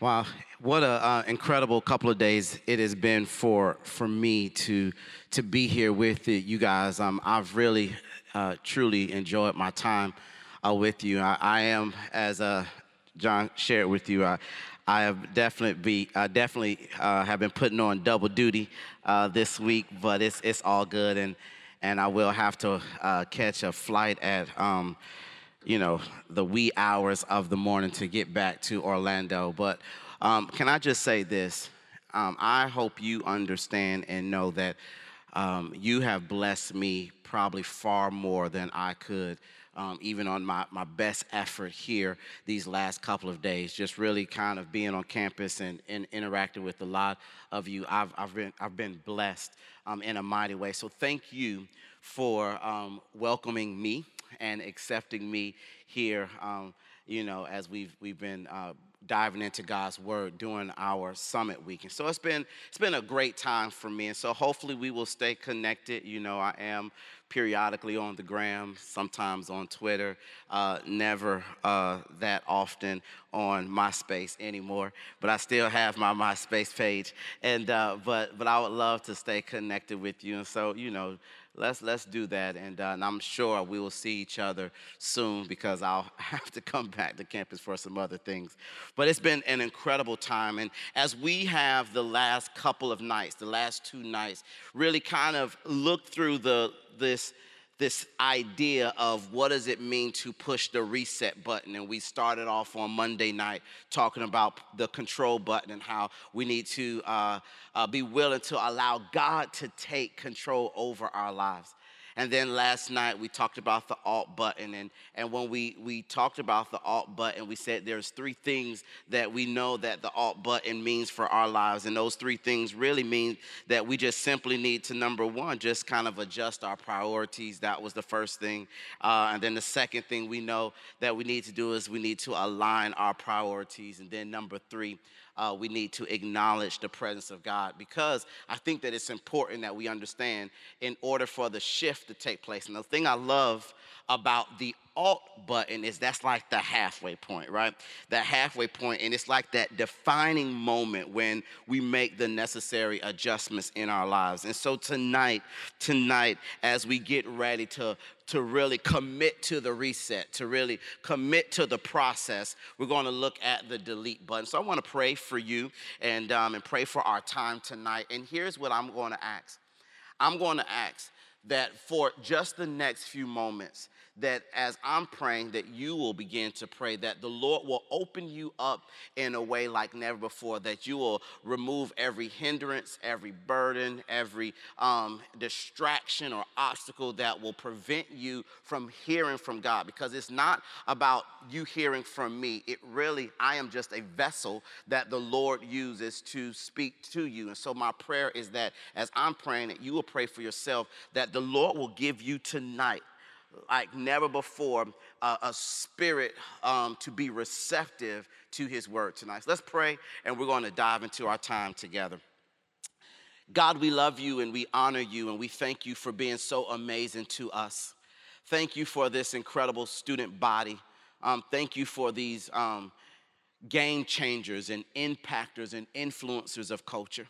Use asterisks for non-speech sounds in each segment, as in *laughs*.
Wow, what an uh, incredible couple of days it has been for for me to to be here with you guys. Um, I've really uh, truly enjoyed my time uh, with you. I, I am, as uh, John shared with you, uh, I have definitely be uh, definitely have been putting on double duty this week, but it's it's all good, and and I will have to catch a flight at. Um, you know, the wee hours of the morning to get back to Orlando. But um, can I just say this? Um, I hope you understand and know that um, you have blessed me probably far more than I could. Um, even on my, my best effort here these last couple of days, just really kind of being on campus and, and interacting with a lot of you, I've, I've, been, I've been blessed um, in a mighty way. So thank you for um, welcoming me and accepting me here, um, you know, as we've, we've been uh, diving into God's word during our summit week. And so it's been it's been a great time for me. And so hopefully we will stay connected. You know, I am periodically on the gram, sometimes on Twitter, uh, never uh, that often on MySpace anymore. But I still have my MySpace page. And uh, but but I would love to stay connected with you. And so you know let's let's do that and, uh, and, i'm sure we will see each other soon because i'll *laughs* have to come back to campus for some other things. But it's been an incredible time and as we have the last couple of nights the last two nights really kind of looked through the this this idea of what does it mean to push the reset button? And we started off on monday night talking about the control button and how we need to uh, uh, be willing to allow god to take control over our lives and then last night we talked about the alt button. And, and when we, we talked about the alt button, we said there's three things that we know that the alt button means for our lives. And those three things really mean that we just simply need to, number one, just kind of adjust our priorities. That was the first thing. Uh, and then the second thing we know that we need to do is we need to align our priorities. And then number three, uh, we need to acknowledge the presence of God because I think that it's important that we understand in order for the shift to take place. And the thing I love about the alt button is that's like the halfway point, right? That halfway point, and it's like that defining moment when we make the necessary adjustments in our lives. And so tonight, tonight, as we get ready to to really commit to the reset, to really commit to the process, we're going to look at the delete button. So I want to pray for you and, um, and pray for our time tonight. And here's what I'm going to ask I'm going to ask that for just the next few moments, that as I'm praying, that you will begin to pray, that the Lord will open you up in a way like never before, that you will remove every hindrance, every burden, every um, distraction or obstacle that will prevent you from hearing from God. Because it's not about you hearing from me, it really, I am just a vessel that the Lord uses to speak to you. And so my prayer is that as I'm praying, that you will pray for yourself, that the Lord will give you tonight like never before uh, a spirit um, to be receptive to his word tonight. So let's pray and we're going to dive into our time together. God, we love you and we honor you and we thank you for being so amazing to us. Thank you for this incredible student body. Um, thank you for these um, game changers and impactors and influencers of culture.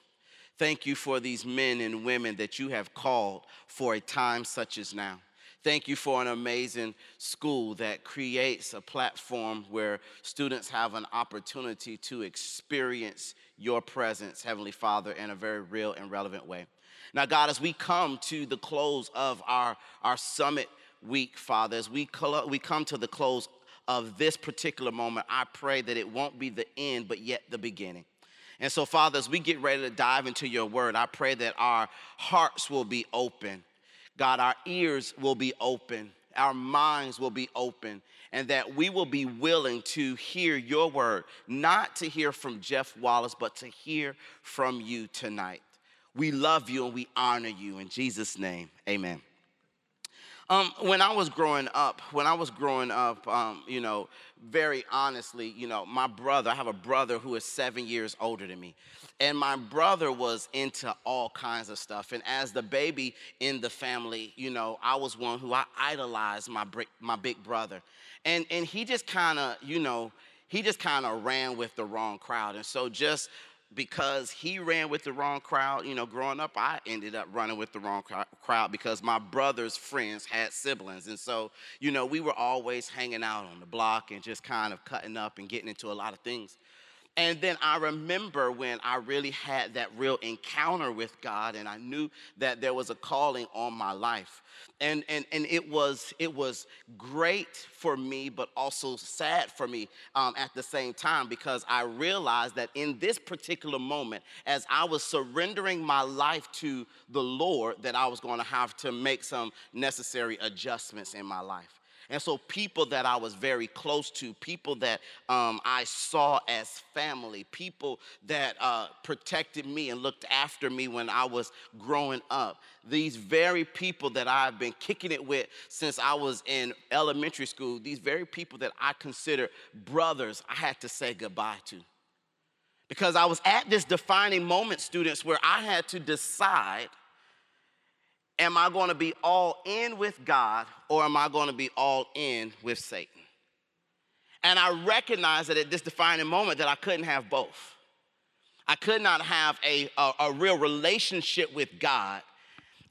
Thank you for these men and women that you have called for a time such as now. Thank you for an amazing school that creates a platform where students have an opportunity to experience your presence, Heavenly Father, in a very real and relevant way. Now, God, as we come to the close of our, our summit week, Father, as we, we come to the close of this particular moment, I pray that it won't be the end, but yet the beginning. And so, Father, as we get ready to dive into your word, I pray that our hearts will be open God, our ears will be open, our minds will be open, and that we will be willing to hear your word, not to hear from Jeff Wallace, but to hear from you tonight. We love you and we honor you. In Jesus' name, amen. Um, when I was growing up, when I was growing up, um, you know, very honestly, you know, my brother, I have a brother who is seven years older than me. And my brother was into all kinds of stuff. And as the baby in the family, you know, I was one who I idolized my, my big brother. And, and he just kind of, you know, he just kind of ran with the wrong crowd. And so just because he ran with the wrong crowd, you know, growing up, I ended up running with the wrong crowd because my brother's friends had siblings. And so, you know, we were always hanging out on the block and just kind of cutting up and getting into a lot of things. And then I remember when I really had that real encounter with God and I knew that there was a calling on my life. And, and, and it, was, it was great for me, but also sad for me um, at the same time because I realized that in this particular moment, as I was surrendering my life to the Lord, that I was going to have to make some necessary adjustments in my life. And so, people that I was very close to, people that um, I saw as family, people that uh, protected me and looked after me when I was growing up, these very people that I've been kicking it with since I was in elementary school, these very people that I consider brothers, I had to say goodbye to. Because I was at this defining moment, students, where I had to decide am I going to be all in with God or am I going to be all in with Satan? And I recognized that at this defining moment that I couldn't have both. I could not have a, a, a real relationship with God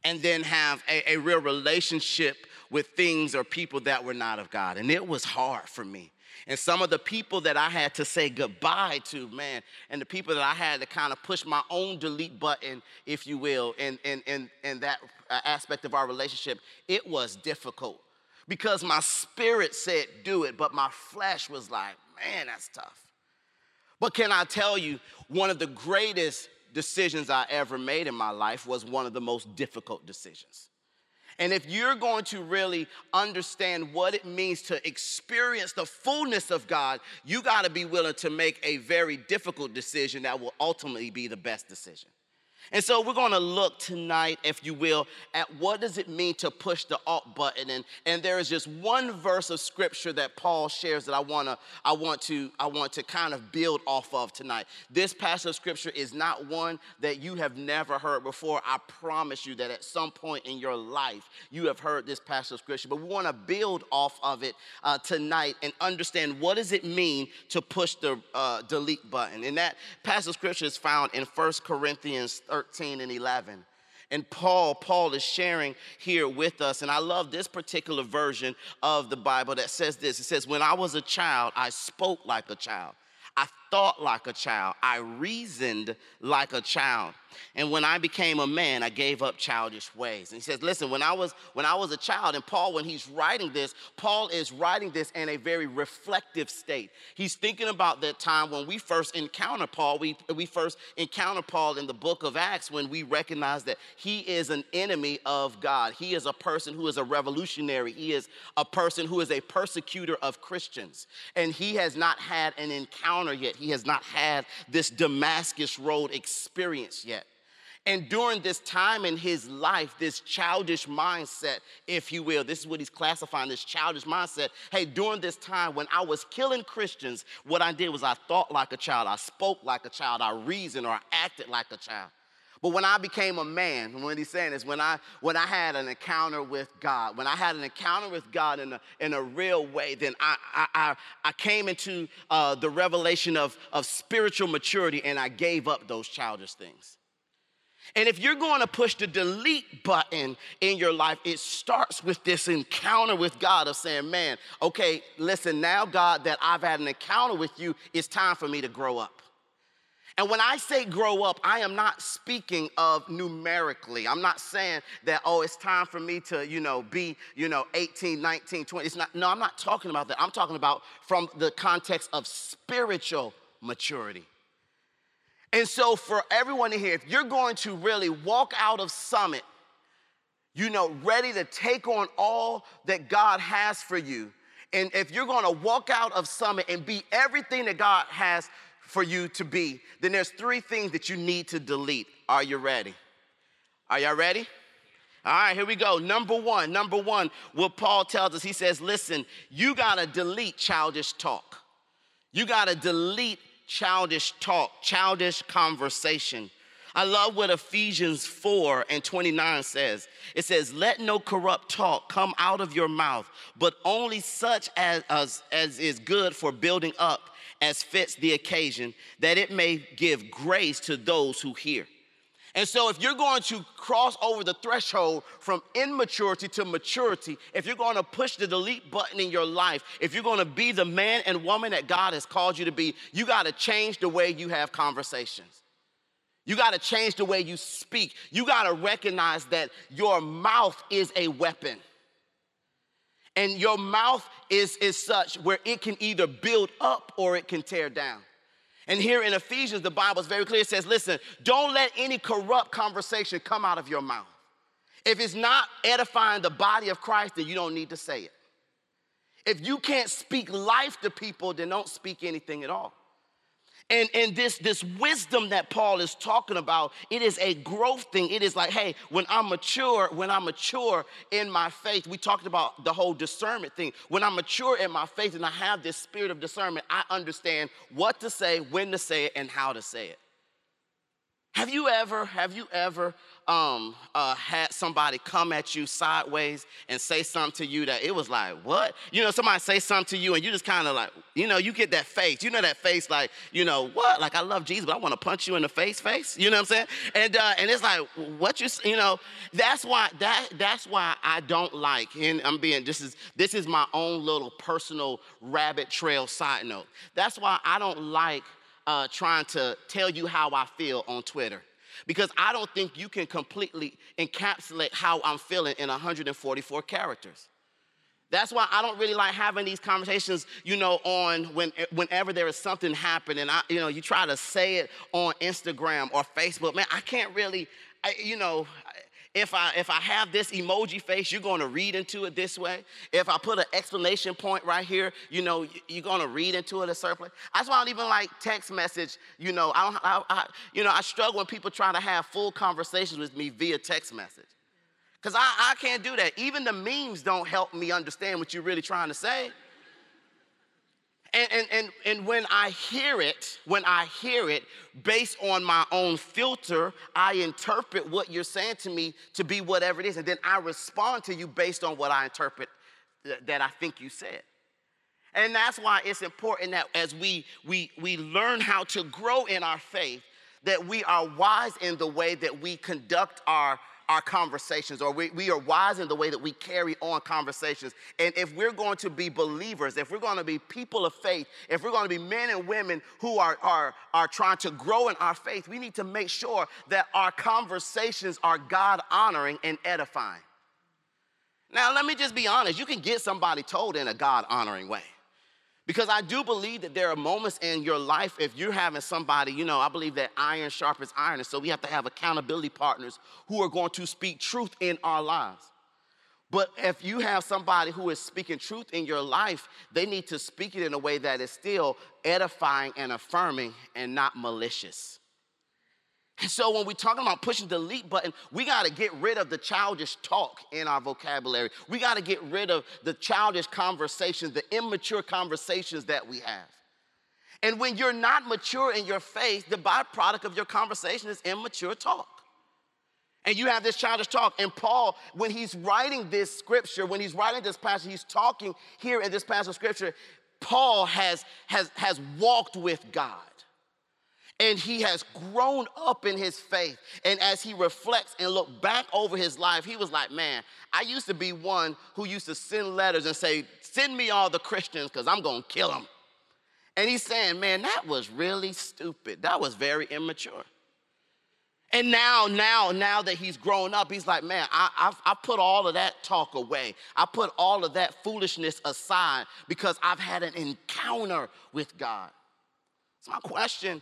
and then have a, a real relationship with things or people that were not of God. And it was hard for me. And some of the people that I had to say goodbye to, man, and the people that I had to kind of push my own delete button, if you will, in, in, in, in that uh, aspect of our relationship, it was difficult because my spirit said do it, but my flesh was like, man, that's tough. But can I tell you, one of the greatest decisions I ever made in my life was one of the most difficult decisions. And if you're going to really understand what it means to experience the fullness of God, you got to be willing to make a very difficult decision that will ultimately be the best decision. And so we're going to look tonight, if you will, at what does it mean to push the alt button. And, and there is just one verse of scripture that Paul shares that I want to I want to I want to kind of build off of tonight. This passage of scripture is not one that you have never heard before. I promise you that at some point in your life you have heard this passage of scripture. But we want to build off of it uh, tonight and understand what does it mean to push the uh, delete button. And that passage of scripture is found in 1 Corinthians 13. 13 and 11. And Paul, Paul is sharing here with us. And I love this particular version of the Bible that says this. It says, When I was a child, I spoke like a child. I thought like a child. I reasoned like a child. And when I became a man, I gave up childish ways. And he says, listen, when I was when I was a child, and Paul, when he's writing this, Paul is writing this in a very reflective state. He's thinking about that time when we first encounter Paul. We, we first encounter Paul in the book of Acts when we recognize that he is an enemy of God. He is a person who is a revolutionary. He is a person who is a persecutor of Christians. And he has not had an encounter yet. He has not had this Damascus Road experience yet. And during this time in his life, this childish mindset, if you will, this is what he's classifying this childish mindset. Hey, during this time when I was killing Christians, what I did was I thought like a child, I spoke like a child, I reasoned or I acted like a child. But when I became a man, what he's saying is when I when I had an encounter with God, when I had an encounter with God in a, in a real way, then I I, I, came into uh, the revelation of, of spiritual maturity and I gave up those childish things. And if you're going to push the delete button in your life, it starts with this encounter with God of saying, man, okay, listen, now, God, that I've had an encounter with you, it's time for me to grow up. And when I say grow up, I am not speaking of numerically. I'm not saying that, oh, it's time for me to, you know, be, you know, 18, 19, 20. It's not, no, I'm not talking about that. I'm talking about from the context of spiritual maturity. And so, for everyone in here, if you're going to really walk out of Summit, you know, ready to take on all that God has for you, and if you're going to walk out of Summit and be everything that God has for you to be, then there's three things that you need to delete. Are you ready? Are y'all ready? All right, here we go. Number one, number one, what Paul tells us, he says, listen, you gotta delete childish talk. You gotta delete childish talk, childish conversation. I love what Ephesians 4 and 29 says. It says, Let no corrupt talk come out of your mouth, but only such as, as, as is good for building up as fits the occasion, that it may give grace to those who hear. And so, if you're going to cross over the threshold from immaturity to maturity, if you're going to push the delete button in your life, if you're going to be the man and woman that God has called you to be, you got to change the way you have conversations. You got to change the way you speak. You got to recognize that your mouth is a weapon. And your mouth is, is such where it can either build up or it can tear down. And here in Ephesians, the Bible is very clear. It says, listen, don't let any corrupt conversation come out of your mouth. If it's not edifying the body of Christ, then you don't need to say it. If you can't speak life to people, then don't speak anything at all. And, and this, this wisdom that Paul is talking about, it is a growth thing. It is like, hey, when I'm mature, when I'm mature in my faith, we talked about the whole discernment thing. When I'm mature in my faith and I have this spirit of discernment, I understand what to say, when to say it, and how to say it. Have you ever, have you ever um, uh, had somebody come at you sideways and say something to you that it was like, what? You know, somebody say something to you and you just kind of like, you know, you get that face. You know that face like, you know, what? Like I love Jesus, but I want to punch you in the face, face. You know what I'm saying? And uh, and it's like, what you, you know, that's why that that's why I don't like. And I'm being this is this is my own little personal rabbit trail side note. That's why I don't like uh, trying to tell you how I feel on Twitter because I don't think you can completely encapsulate how I'm feeling in 144 characters. That's why I don't really like having these conversations, you know, on when, whenever there is something happening. I, you know, you try to say it on Instagram or Facebook. Man, I can't really, I, you know, if I if I have this emoji face, you're going to read into it this way. If I put an explanation point right here, you know, you're going to read into it a certain way. That's why I don't even like text message. You know, I, don't, I, I you know I struggle when people try to have full conversations with me via text message, because I, I can't do that. Even the memes don't help me understand what you're really trying to say. And, and, and, and when I hear it, when I hear it based on my own filter, I interpret what you're saying to me to be whatever it is. And then I respond to you based on what I interpret th- that I think you said. And that's why it's important that as we, we, we learn how to grow in our faith, that we are wise in the way that we conduct our our conversations, or we, we are wise in the way that we carry on conversations. And if we're going to be believers, if we're going to be people of faith, if we're going to be men and women who are, are, are trying to grow in our faith, we need to make sure that our conversations are God honoring and edifying. Now, let me just be honest you can get somebody told in a God honoring way. Because I do believe that there are moments in your life, if you're having somebody, you know, I believe that iron sharpens iron. And so we have to have accountability partners who are going to speak truth in our lives. But if you have somebody who is speaking truth in your life, they need to speak it in a way that is still edifying and affirming and not malicious. And so when we're talking about pushing the delete button, we got to get rid of the childish talk in our vocabulary. We got to get rid of the childish conversations, the immature conversations that we have. And when you're not mature in your faith, the byproduct of your conversation is immature talk. And you have this childish talk. And Paul, when he's writing this scripture, when he's writing this passage, he's talking here in this passage of scripture, Paul has, has, has walked with God and he has grown up in his faith. And as he reflects and look back over his life, he was like, man, I used to be one who used to send letters and say, send me all the Christians because I'm going to kill them. And he's saying, man, that was really stupid. That was very immature. And now, now, now that he's grown up, he's like, man, I, I've, I put all of that talk away. I put all of that foolishness aside because I've had an encounter with God. So my question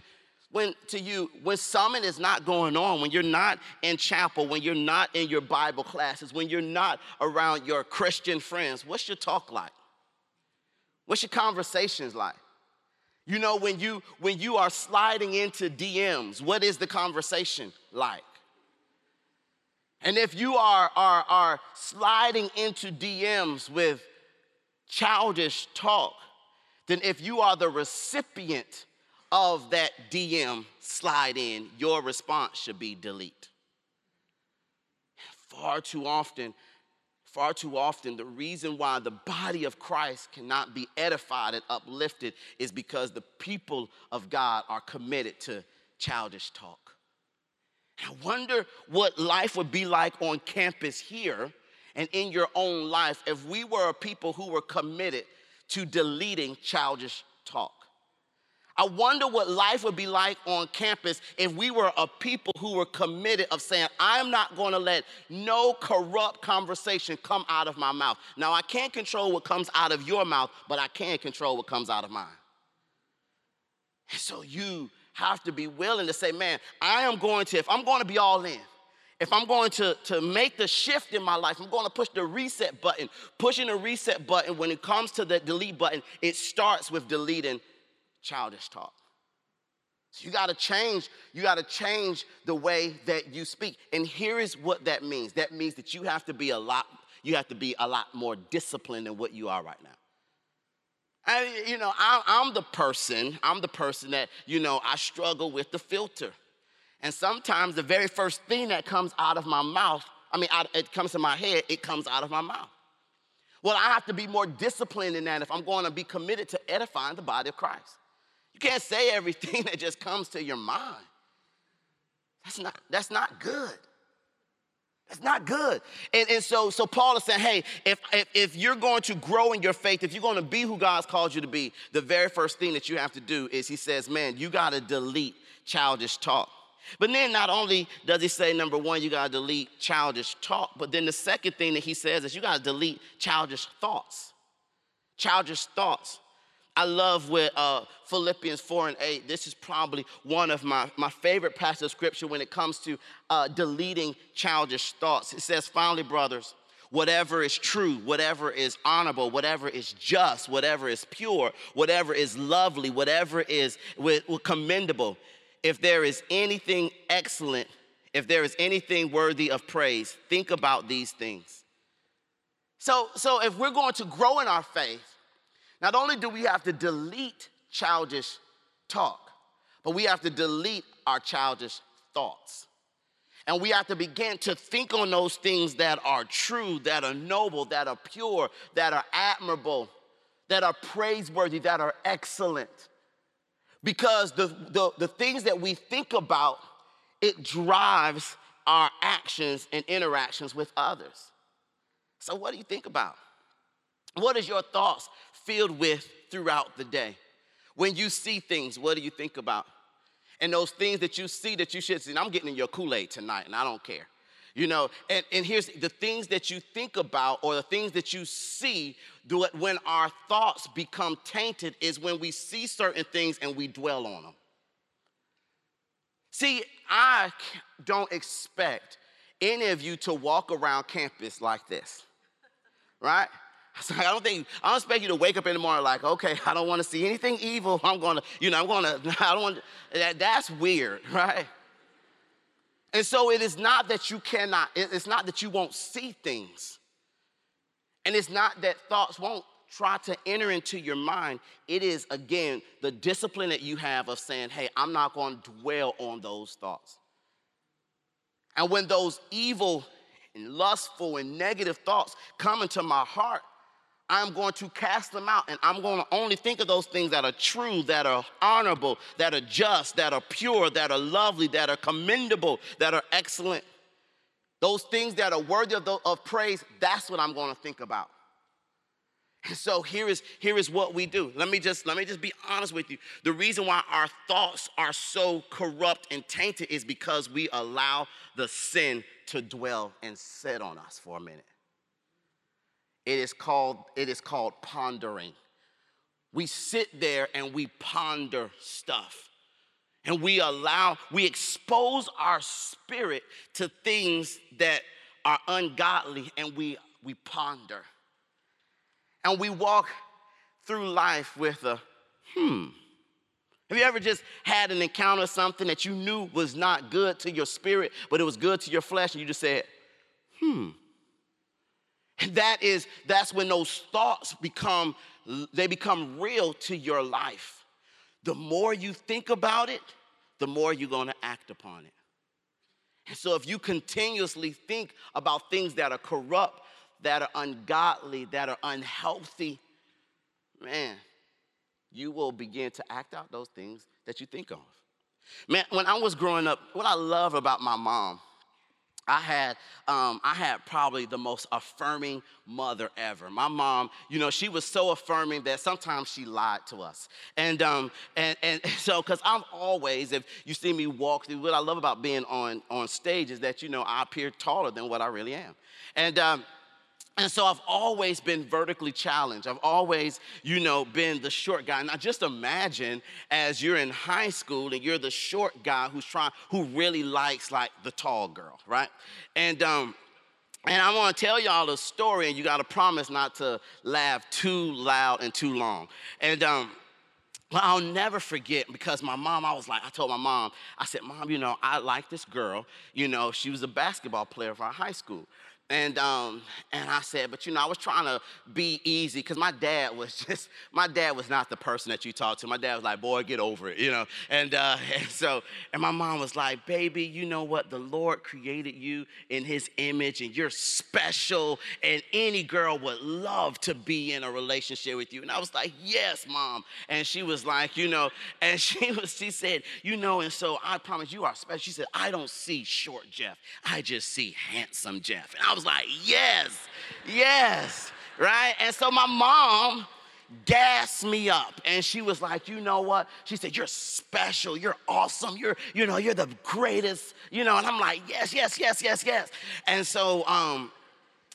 when to you when summit is not going on when you're not in chapel when you're not in your bible classes when you're not around your christian friends what's your talk like? What's your conversations like? You know when you when you are sliding into dms what is the conversation like? And if you are are, are sliding into dms with childish talk then if you are the recipient of that DM slide in, your response should be delete. Far too often, far too often, the reason why the body of Christ cannot be edified and uplifted is because the people of God are committed to childish talk. I wonder what life would be like on campus here and in your own life if we were a people who were committed to deleting childish talk. I wonder what life would be like on campus if we were a people who were committed of saying, I'm not going to let no corrupt conversation come out of my mouth. Now, I can't control what comes out of your mouth, but I can control what comes out of mine. And so you have to be willing to say, man, I am going to, if I'm going to be all in, if I'm going to, to make the shift in my life, I'm going to push the reset button. Pushing the reset button, when it comes to the delete button, it starts with deleting childish talk. So you got to change, you got to change the way that you speak. And here is what that means. That means that you have to be a lot you have to be a lot more disciplined than what you are right now. I, you know, I, I'm the person, I'm the person that, you know, I struggle with the filter. And sometimes the very first thing that comes out of my mouth, I mean, out, it comes to my head, it comes out of my mouth. Well, I have to be more disciplined in that if I'm going to be committed to edifying the body of Christ. You can't say everything *laughs* that just comes to your mind. That's not, that's not good. That's not good. And, and so, so Paul is saying, hey, if, if, if you're going to grow in your faith, if you're going to be who God's called you to be, the very first thing that you have to do is he says, man, you got to delete childish talk. But then not only does he say, number one, you got to delete childish talk, but then the second thing that he says is you got to delete childish thoughts. Childish thoughts. I love with uh, Philippians 4 and 8. This is probably one of my, my favorite passages of scripture when it comes to uh, deleting childish thoughts. It says, finally, brothers, whatever is true, whatever is honorable, whatever is just, whatever is pure, whatever is lovely, whatever is commendable, if there is anything excellent, if there is anything worthy of praise, think about these things. So, so if we're going to grow in our faith, not only do we have to delete childish talk, but we have to delete our childish thoughts. And we have to begin to think on those things that are true, that are noble, that are pure, that are admirable, that are praiseworthy, that are excellent. Because the, the, the things that we think about, it drives our actions and interactions with others. So, what do you think about? What is your thoughts filled with throughout the day? When you see things, what do you think about? And those things that you see that you should see, I'm getting in your Kool Aid tonight and I don't care. You know, and, and here's the things that you think about or the things that you see do it when our thoughts become tainted is when we see certain things and we dwell on them. See, I don't expect any of you to walk around campus like this, right? *laughs* I don't think I don't expect you to wake up in the morning like, okay, I don't want to see anything evil. I'm gonna, you know, I'm gonna, *laughs* I don't want that, that's weird, *laughs* right? And so it is not that you cannot, it's not that you won't see things. And it's not that thoughts won't try to enter into your mind. It is, again, the discipline that you have of saying, hey, I'm not going to dwell on those thoughts. And when those evil and lustful and negative thoughts come into my heart, I'm going to cast them out and I'm going to only think of those things that are true, that are honorable, that are just, that are pure, that are lovely, that are commendable, that are excellent. Those things that are worthy of, the, of praise, that's what I'm going to think about. And so here is, here is what we do. Let me just let me just be honest with you. The reason why our thoughts are so corrupt and tainted is because we allow the sin to dwell and sit on us for a minute. It is called, it is called pondering. We sit there and we ponder stuff. And we allow, we expose our spirit to things that are ungodly and we, we ponder. And we walk through life with a hmm. Have you ever just had an encounter something that you knew was not good to your spirit, but it was good to your flesh, and you just said, hmm. And *laughs* that is, that's when those thoughts become, they become real to your life. The more you think about it, the more you're gonna act upon it. And so if you continuously think about things that are corrupt, that are ungodly, that are unhealthy, man, you will begin to act out those things that you think of. Man, when I was growing up, what I love about my mom I had, um, I had probably the most affirming mother ever. My mom, you know, she was so affirming that sometimes she lied to us. And, um, and, and *laughs* so, because I'm always, if you see me walk through, what I love about being on, on stage is that, you know, I appear taller than what I really am. And, um, and so I've always been vertically challenged. I've always, you know, been the short guy. Now just imagine as you're in high school and you're the short guy who's trying, who really likes like the tall girl, right? And um, and I want to tell y'all a story, and you got to promise not to laugh too loud and too long. And um, well, I'll never forget because my mom, I was like, I told my mom, I said, Mom, you know, I like this girl. You know, she was a basketball player for our high school. And um, and I said, but you know, I was trying to be easy because my dad was *laughs* just my dad was not the person that you talk to. My dad was like, boy, get over it, you know. And uh, *laughs* and so and my mom was like, baby, you know what? The Lord created you in His image, and you're special. And any girl would love to be in a relationship with you. And I was like, yes, mom. And she was like, you know, *laughs* and she was she said, you know, and so I promise you are special. She said, I don't see short Jeff. I just see handsome Jeff. And I was like, yes, yes, right? And so my mom gassed me up and she was like you know what she said you're special you're awesome you're you know you're the greatest you know and i'm like yes yes yes yes yes and so um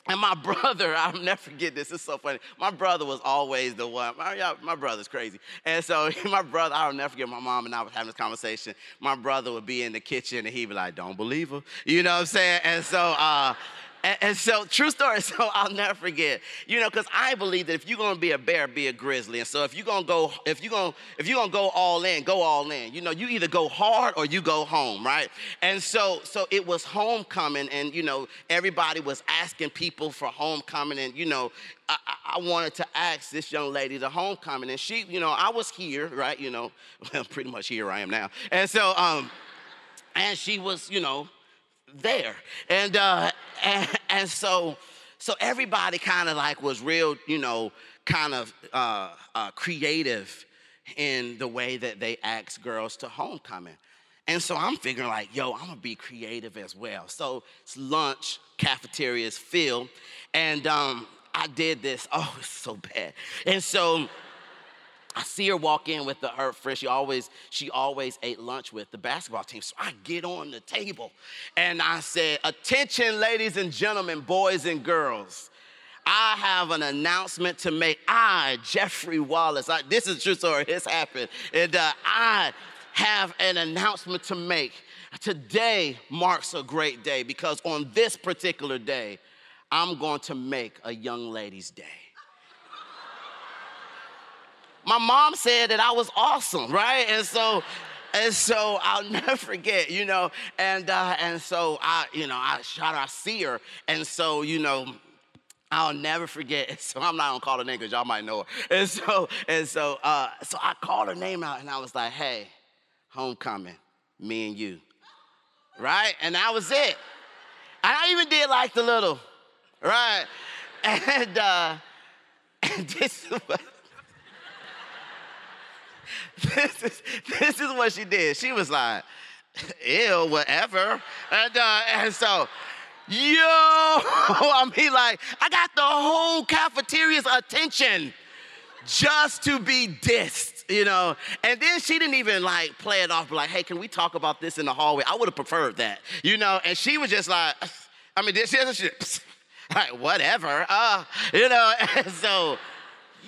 and my *laughs* brother, I'll never forget this. It's so funny. My brother was always the one. My, my brother's crazy. And so *laughs* my brother, I'll never forget my mom and I was having this conversation. My brother would be in the kitchen and he'd be like, don't believe her. You know what I'm saying? And so, uh, and, and, so, true story. *laughs* So I'll never forget. You know, because I believe that if you're gonna be a bear, be a grizzly. And so if you're gonna go, if you're gonna, if you're gonna go all in, go all in. You know, you either go hard or you go home, right? And so, so it was homecoming, and you know, everybody was asking people for homecoming, and you know, I, I wanted to ask this young lady the homecoming, and she, you know, I was here, right? You know, well, *laughs* pretty much here I am now. And so, um, and she was, you know there. And, uh, *laughs* and, and so, so everybody kind of like was real, you know, kind of uh, uh, creative in the way that they asked girls to homecoming. And so I'm figuring like, yo, I'm gonna be creative as well. So it's lunch, cafeteria is filled, and um, I did this. *laughs* Oh, it's so bad. And so I see her walk in with the, her friend. She always, she always ate lunch with the basketball team. So I get on the table and I said, Attention, ladies and gentlemen, boys and girls. I have an announcement to make. I, Jeffrey Wallace, I, this is true story, it's happened. And uh, I have an announcement to make. Today marks a great day because on this particular day, I'm going to make a young lady's day my mom said that I was awesome, right? And so, and so I'll *laughs* never forget, you know, and uh, and so I, you know, I shot I see her, and so you know. I'll never forget. *laughs* So I'm not gonna call her name because y'all might know her. And so, and so, uh, so I called her name out and I was like, "Hey, homecoming, me and you, right?" And that was it. And I even did like the little, right? *laughs* And uh, and this *laughs* this is this is what she did. She was like, ew, whatever. And uh, and so, yo, *laughs* I mean, like, I got the whole cafeteria's attention just to be dissed, you know. And then she didn't even like play it off, like, hey, can we talk about this in the hallway? I would have preferred that, you know. And she was just like, *laughs* I mean, this is. Like, whatever. Uh, you know, and so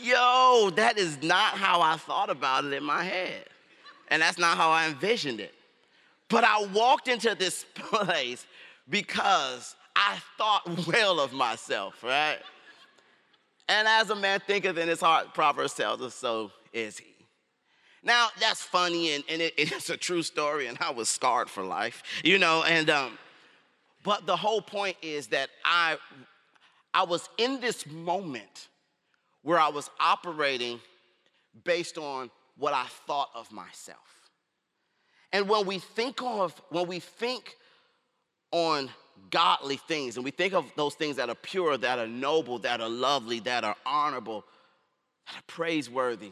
yo, that is not how I thought about it in my head. And that's not how I envisioned it. But I walked into this *laughs* place because I thought well of myself, right? And as a man thinketh in his heart, Proverbs tells us, so is he. Now, that's funny and, and it, it's a true story, and I was scarred for life, you know, and um, but the whole point is that I I was in this moment where I was operating based on what I thought of myself. And when we think of, when we think on godly things and we think of those things that are pure, that are noble, that are lovely, that are honorable, that are praiseworthy,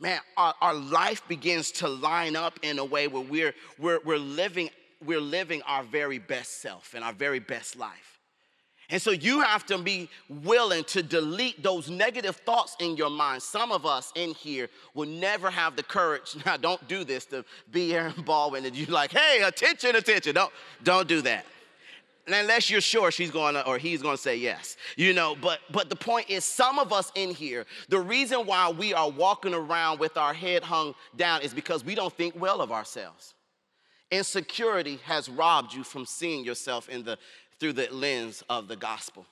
man, our, our life begins to line up in a way where we're, we're, we're, living, we're living our very best self and our very best life. And so you have to be willing to delete those negative thoughts in your mind. Some of us in here will never have the courage. *laughs* Now, don't do this to be Aaron Baldwin and you're like, hey, attention, attention. Don't, don't do that. And unless you're sure she's going to or he's going to say yes. You know, but but the point is some of us in here, the reason why we are walking around with our head hung down is because we don't think well of ourselves. Insecurity has robbed you from seeing yourself in the through the lens of the gospel.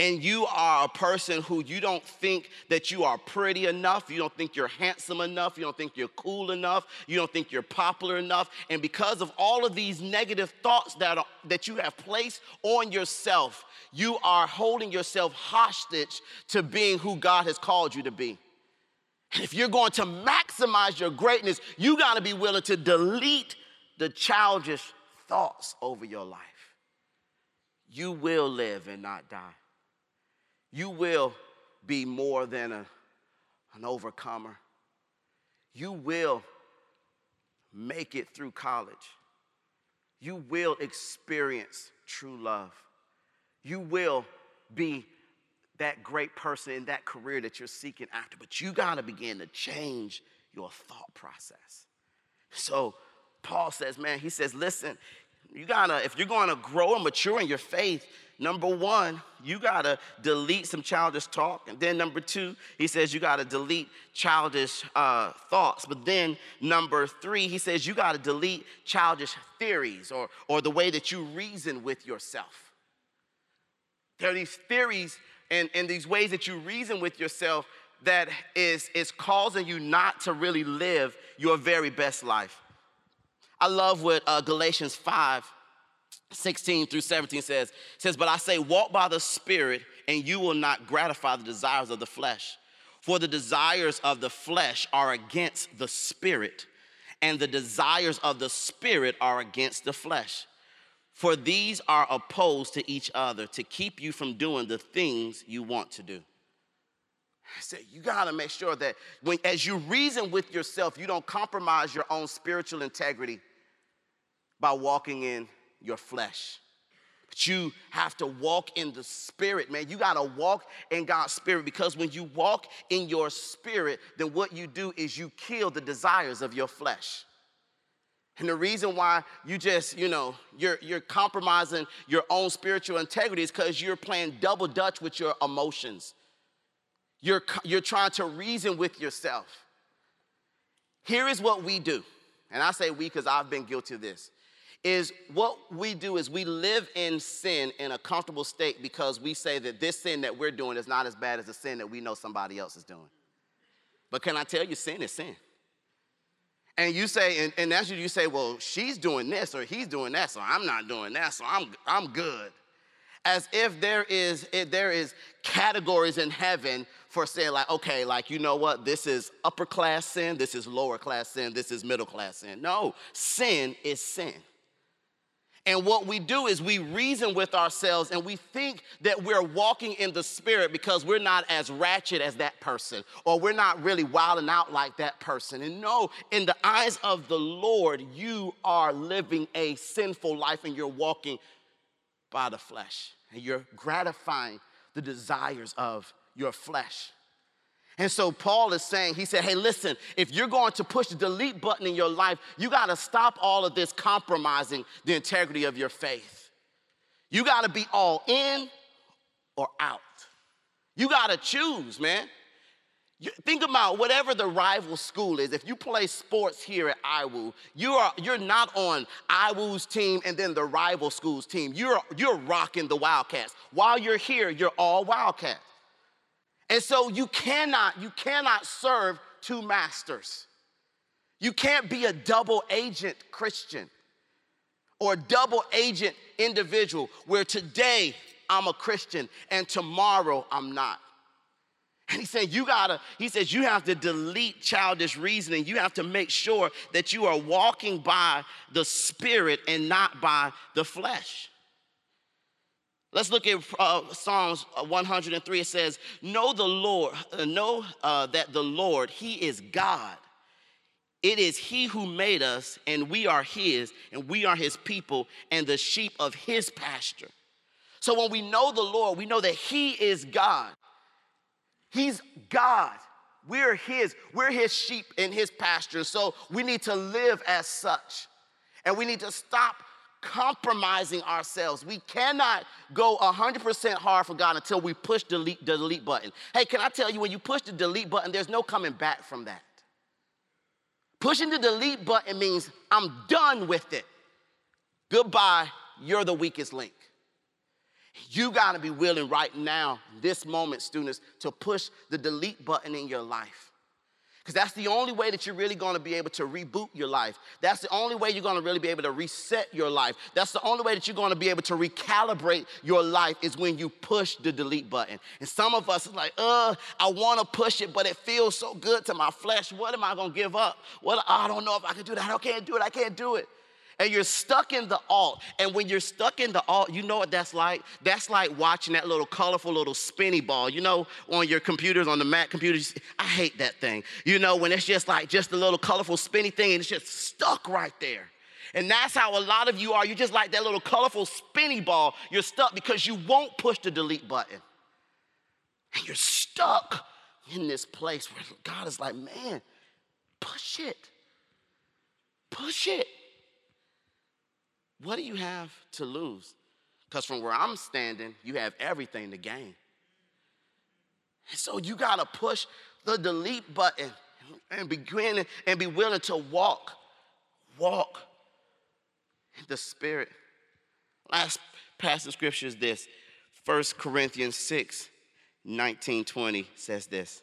And you are a person who you don't think that you are pretty enough, you don't think you're handsome enough, you don't think you're cool enough, you don't think you're popular enough. And because of all of these negative thoughts that, are, that you have placed on yourself, you are holding yourself hostage to being who God has called you to be. And if you're going to maximize your greatness, you got to be willing to delete the childish thoughts over your life you will live and not die. You will be more than a, an overcomer. You will make it through college. You will experience true love. You will be that great person in that career that you're seeking after, but you got to begin to change your thought process. So, Paul says, man, he says, listen, you gotta, if you're gonna grow and mature in your faith, number one, you gotta delete some childish talk. And then number two, he says you gotta delete childish uh, thoughts. But then number three, he says you gotta delete childish theories or, or the way that you reason with yourself. There are these theories and, and these ways that you reason with yourself that is, is causing you not to really live your very best life. I love what uh, Galatians 5 16 through 17 says. It says, But I say, walk by the Spirit, and you will not gratify the desires of the flesh. For the desires of the flesh are against the Spirit, and the desires of the Spirit are against the flesh. For these are opposed to each other to keep you from doing the things you want to do. I said, you gotta make sure that when as you reason with yourself, you don't compromise your own spiritual integrity by walking in your flesh. But you have to walk in the spirit, man. You gotta walk in God's spirit because when you walk in your spirit, then what you do is you kill the desires of your flesh. And the reason why you just, you know, you're, you're compromising your own spiritual integrity is because you're playing double dutch with your emotions. You're, you're trying to reason with yourself. Here is what we do. And I say we because I've been guilty of this is what we do is we live in sin in a comfortable state because we say that this sin that we're doing is not as bad as the sin that we know somebody else is doing. But can I tell you, sin is sin. And you say, and, and that's what you say, well, she's doing this or he's doing that, so I'm not doing that, so I'm, I'm good. As if there is, there is categories in heaven for saying, like, okay, like, you know what, this is upper class sin, this is lower class sin, this is middle class sin. No, sin is sin. And what we do is we reason with ourselves and we think that we're walking in the spirit because we're not as ratchet as that person or we're not really wilding out like that person. And no, in the eyes of the Lord, you are living a sinful life and you're walking by the flesh and you're gratifying the desires of your flesh. And so Paul is saying, he said, hey, listen, if you're going to push the delete button in your life, you got to stop all of this compromising the integrity of your faith. You got to be all in or out. You got to choose, man. You, think about whatever the rival school is. If you play sports here at IWU, you are, you're not on IWU's team and then the rival school's team. You're, you're rocking the Wildcats. While you're here, you're all Wildcats. And so you cannot, you cannot serve two masters. You can't be a double agent Christian or a double agent individual where today I'm a Christian and tomorrow I'm not. And he said, You gotta, he says, you have to delete childish reasoning. You have to make sure that you are walking by the spirit and not by the flesh. Let's look at uh, Psalms 103. It says, Know the Lord, uh, know uh, that the Lord, He is God. It is He who made us, and we are His, and we are His people, and the sheep of His pasture. So when we know the Lord, we know that He is God. He's God. We're His. We're His sheep in His pasture. So we need to live as such. And we need to stop compromising ourselves. We cannot go 100% hard for God until we push delete, the delete button. Hey, can I tell you, when you push the delete button, there's no coming back from that. Pushing the delete button means I'm done with it. Goodbye, you're the weakest link. You got to be willing right now, this moment, students, to push the delete button in your life. Because that's the only way that you're really going to be able to reboot your life. That's the only way you're going to really be able to reset your life. That's the only way that you're going to be able to recalibrate your life is when you push the delete button. And some of us is like, uh, I want to push it, but it feels so good to my flesh. What am I going to give up? What I don't know if I can do that. I can't do it. I can't do it and you're stuck in the alt. And when you're stuck in the alt, you know what that's like? That's like watching that little colorful little spinny ball, you know, on your computers, on the Mac computers. I hate that thing. You know, when it's just like just a little colorful spinny thing and it's just stuck right there. And that's how a lot of you are. You're just like that little colorful spinny ball. You're stuck because you won't push the delete button. And you're stuck in this place where God is like, man, push it. Push it. What do you have to lose? Because from where I'm standing, you have everything to gain. so you got to push the delete button and begin and be willing to walk, walk in the Spirit. Last passage of scripture is this 1 Corinthians 6 19 20 says this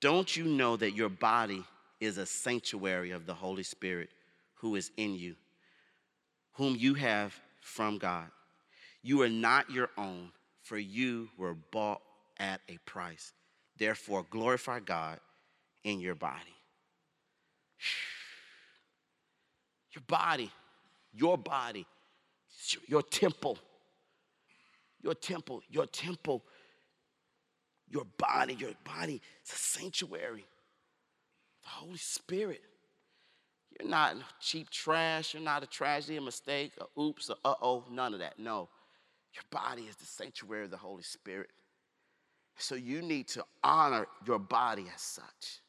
Don't you know that your body is a sanctuary of the Holy Spirit who is in you? Whom you have from God. You are not your own, for you were bought at a price. Therefore, glorify God in your body. *sighs* Your body, your body, your temple, your temple, your temple, your body, your body, it's a sanctuary. The Holy Spirit. You're not cheap trash. You're not a tragedy, a mistake, a oops, a uh oh, none of that. No. Your body is the sanctuary of the Holy Spirit. So you need to honor your body as such.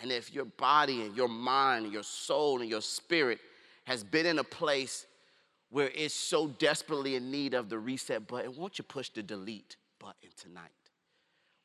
And if your body and your mind and your soul and your spirit has been in a place where it's so desperately in need of the reset button, won't you push the delete button tonight?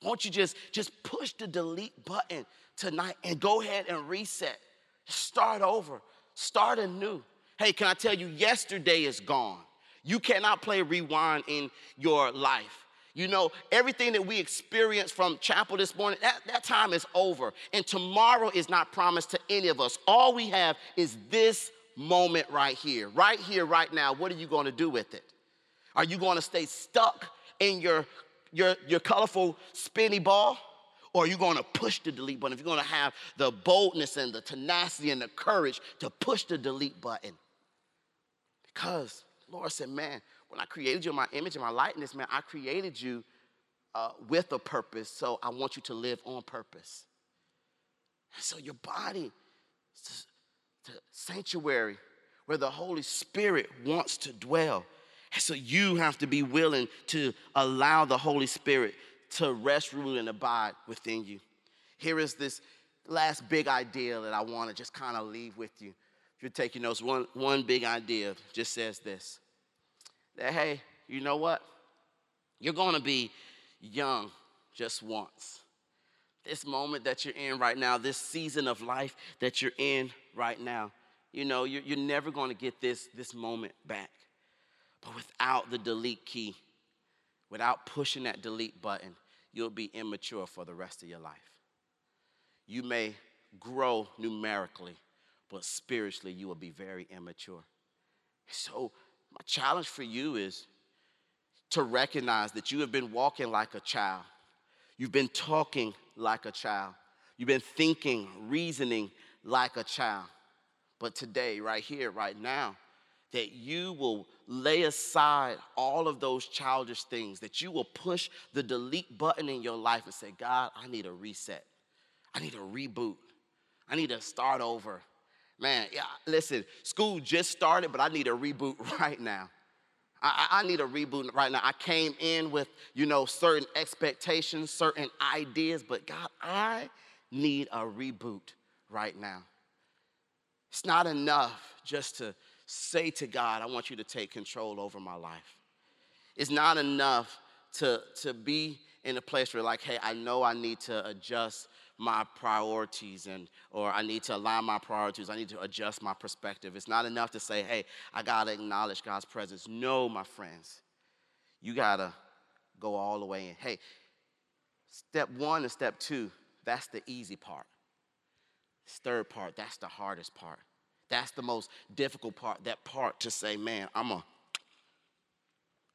Won't you just, just push the delete button tonight and go ahead and reset? Start over, start anew. Hey, can I tell you, yesterday is gone. You cannot play rewind in your life. You know, everything that we experienced from chapel this morning, that, that time is over. And tomorrow is not promised to any of us. All we have is this moment right here, right here, right now. What are you going to do with it? Are you going to stay stuck in your, your, your colorful spinny ball? Or you're you going to push the delete button? If you're going to have the boldness and the tenacity and the courage to push the delete button. Because Lord said, man, when I created you in my image and my likeness, man, I created you uh, with a purpose. So I want you to live on purpose. And so your body is the sanctuary where the Holy Spirit wants to dwell. And so you have to be willing to allow the Holy Spirit to rest, rule, and abide within you. Here is this last big idea that I want to just kind of leave with you. If you're taking notes, one, one big idea just says this that, hey, you know what? You're going to be young just once. This moment that you're in right now, this season of life that you're in right now, you know, you're, you're never going to get this, this moment back. But without the delete key, without pushing that delete button, you'll be immature for the rest of your life. You may grow numerically, but spiritually, you will be very immature. So, my challenge for you is to recognize that you have been walking like a child. You've been talking like a child. You've been thinking, reasoning like a child. But today, right here, right now, that you will lay aside all of those childish things, that you will push the delete button in your life and say, God, I need a reset. I need a reboot. I need to start over. Man, yeah, listen, school just started, but I need a reboot *laughs* right now. I, I, need a reboot right now. I came in with, you know, certain expectations, certain ideas, but God, I need a reboot right now. It's not enough just to say to God, I want you to take control over my life. It's not enough to, to be in a place where, like, hey, I know I need to adjust my priorities and or I need to align my priorities. I need to adjust my perspective. It's not enough to say, hey, I gotta acknowledge God's presence. No, my friends. You gotta go all the way in. Hey, step one and step two, that's the easy part. This third part, that's the hardest part. That's the most difficult part. That part to say, man, I'm a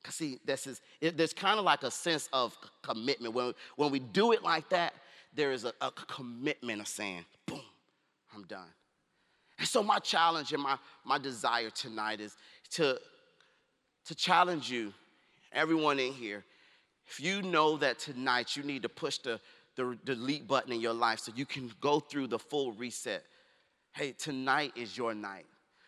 Cause see, this is it, there's kind of like a sense of commitment. When, when we do it like that, there is a, a commitment of saying, boom, I'm done. And so my challenge and my, my desire tonight is to, to challenge you, everyone in here, if you know that tonight you need to push the, the delete button in your life so you can go through the full reset, hey, tonight is your night.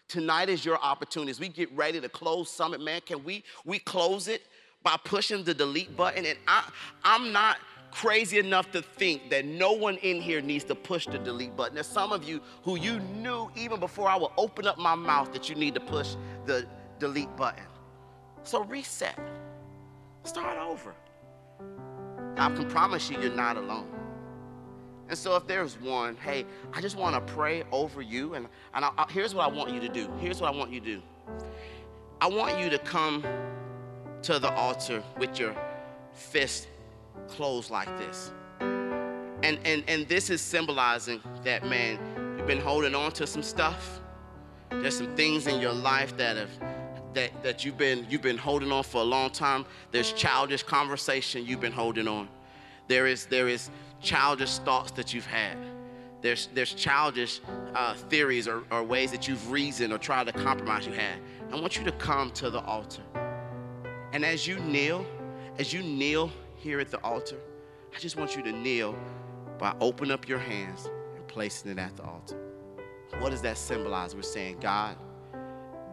Tonight is your opportunity. As we get ready to close Summit, man, can we, we close it by pushing the delete button? And I, I'm not crazy enough to think that no one in here needs to push the delete button. There's some of you who you knew even before I would open up my mouth that you need to push the delete button. So reset. Start over. I can promise you, you're not alone. And so, if there's one, hey, I just want to pray over you. And, and I, I, here's what I want you to do. Here's what I want you to do. I want you to come to the altar with your fist closed like this. And, and, and this is symbolizing that, man, you've been holding on to some stuff. There's some things in your life that have that, that you've been you've been holding on for a long time. There's childish conversation you've been holding on. There is there is childish thoughts that you've had. There's there's childish uh, theories or, or ways that you've reasoned or tried to compromise you had. I want you to come to the altar. And as you kneel, as you kneel here at the altar, I just want you to kneel by opening up your hands and placing it at the altar. What does that symbolize? We're saying, God,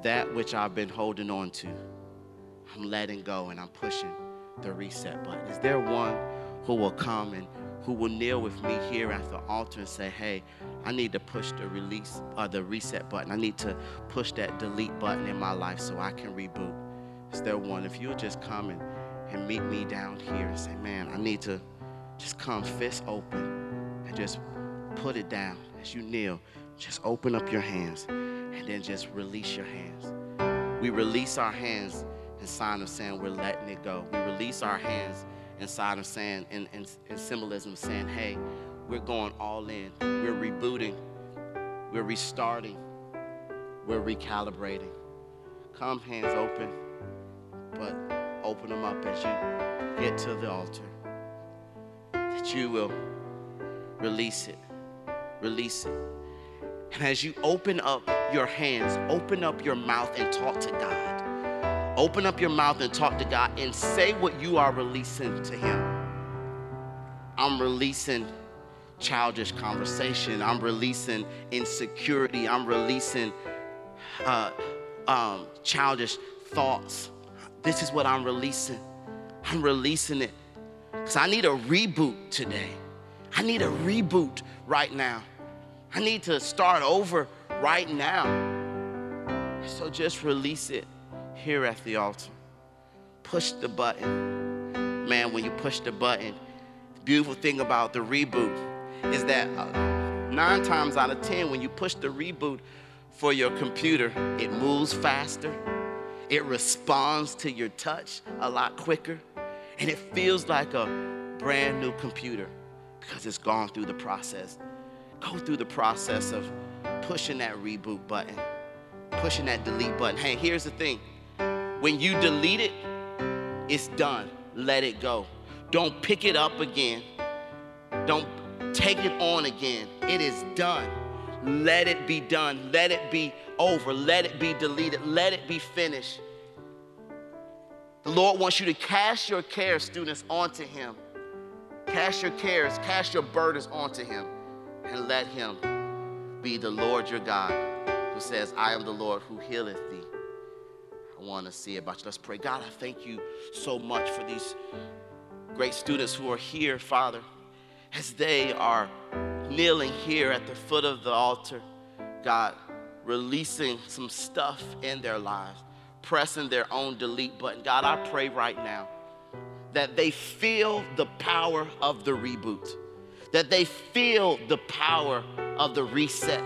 that which I've been holding on to, I'm letting go and I'm pushing the reset button. Is there one who will come and who will kneel with me here at the altar and say, hey, I need to push the release or uh, the reset button. I need to push that delete button in my life so I can reboot. Is there one? If you'll just come and and meet me down here and say, man, I need to just come fist open and just put it down as you kneel. Just open up your hands and then just release your hands. We release our hands in sign of saying we're letting it go. We release our hands in sign of saying, in, in, in symbolism saying, hey, we're going all in. We're rebooting. We're restarting. We're recalibrating. Come hands open, but open them up as you get to the altar. That you will release it. Release it. And as you open up your hands, open up your mouth and talk to God. Open up your mouth and talk to God and say what you are releasing to Him. I'm releasing childish conversation. I'm releasing insecurity. I'm releasing uh, um, childish thoughts. This is what I'm releasing. I'm releasing it. Because I need a reboot today. I need a reboot right now. I need to start over right now. So just release it here at the altar. Push the button. Man, when you push the button, the beautiful thing about the reboot is that uh, nine times out of 10, when you push the reboot for your computer, it moves faster it responds to your touch a lot quicker. And it feels like a brand new computer because it's gone through the process. Go through the process of pushing that reboot button, pushing that delete button. Hey, here's the thing when you delete it, it's done. Let it go. Don't pick it up again. Don't take it on again. It is done. Let it be done. Let it be over. Let it be deleted. Let it be finished. The Lord wants you to cast your cares, students, onto Him. Cast your cares, cast your burdens onto Him, and let Him be the Lord your God who says, I am the Lord who healeth thee. I want to see about you. Let's pray. God, I thank you so much for these great students who are here, Father, as they are kneeling here at the foot of the altar, God, releasing some stuff in their lives, pressing their own delete button. God, I pray right now that they feel the power of the reboot, that they feel the power of the reset.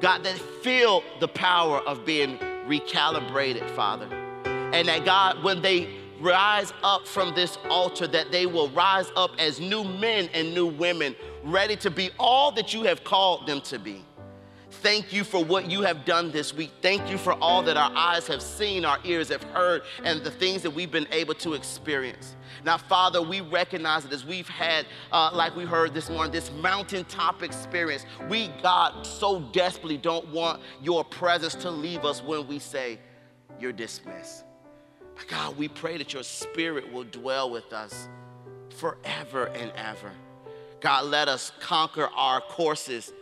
God, that they feel the power of being recalibrated, Father. And that God, when they rise up from this altar, that they will rise up as new men and new women, ready to be all that you have called them to be. Thank you for what you have done this week. Thank you for all that our eyes have seen, our ears have heard, and the things that we've been able to experience. Now, Father, we recognize that as we've had, uh, like we heard this morning, this mountaintop experience, we, God, so desperately don't want your presence to leave us when we say, You're dismissed. But God, we pray that your spirit will dwell with us forever and ever. God, let us conquer our courses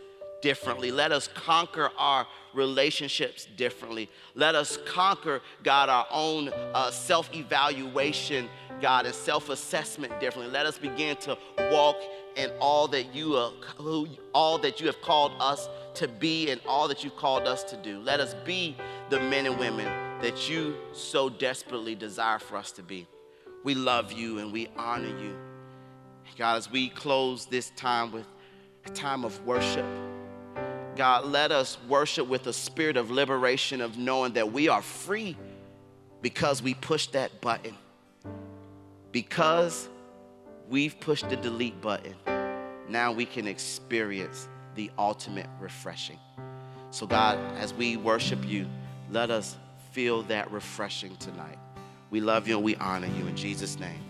differently. Let us conquer our relationships differently. Let us conquer, God, our own uh, self evaluation, God, and self assessment differently. Let us begin to walk in all that you are, all that you have called us to be and all that you've called us to do. Let us be the men and women that you so desperately desire for us to be. We love you and we honor you. God, as we close this time with a time of worship, God, let us worship with a spirit of liberation, of knowing that we are free because we pushed that button. Because we've pushed the delete button, now we can experience the ultimate refreshing. So, God, as we worship you, let us feel that refreshing tonight. We love you and we honor you in Jesus' name.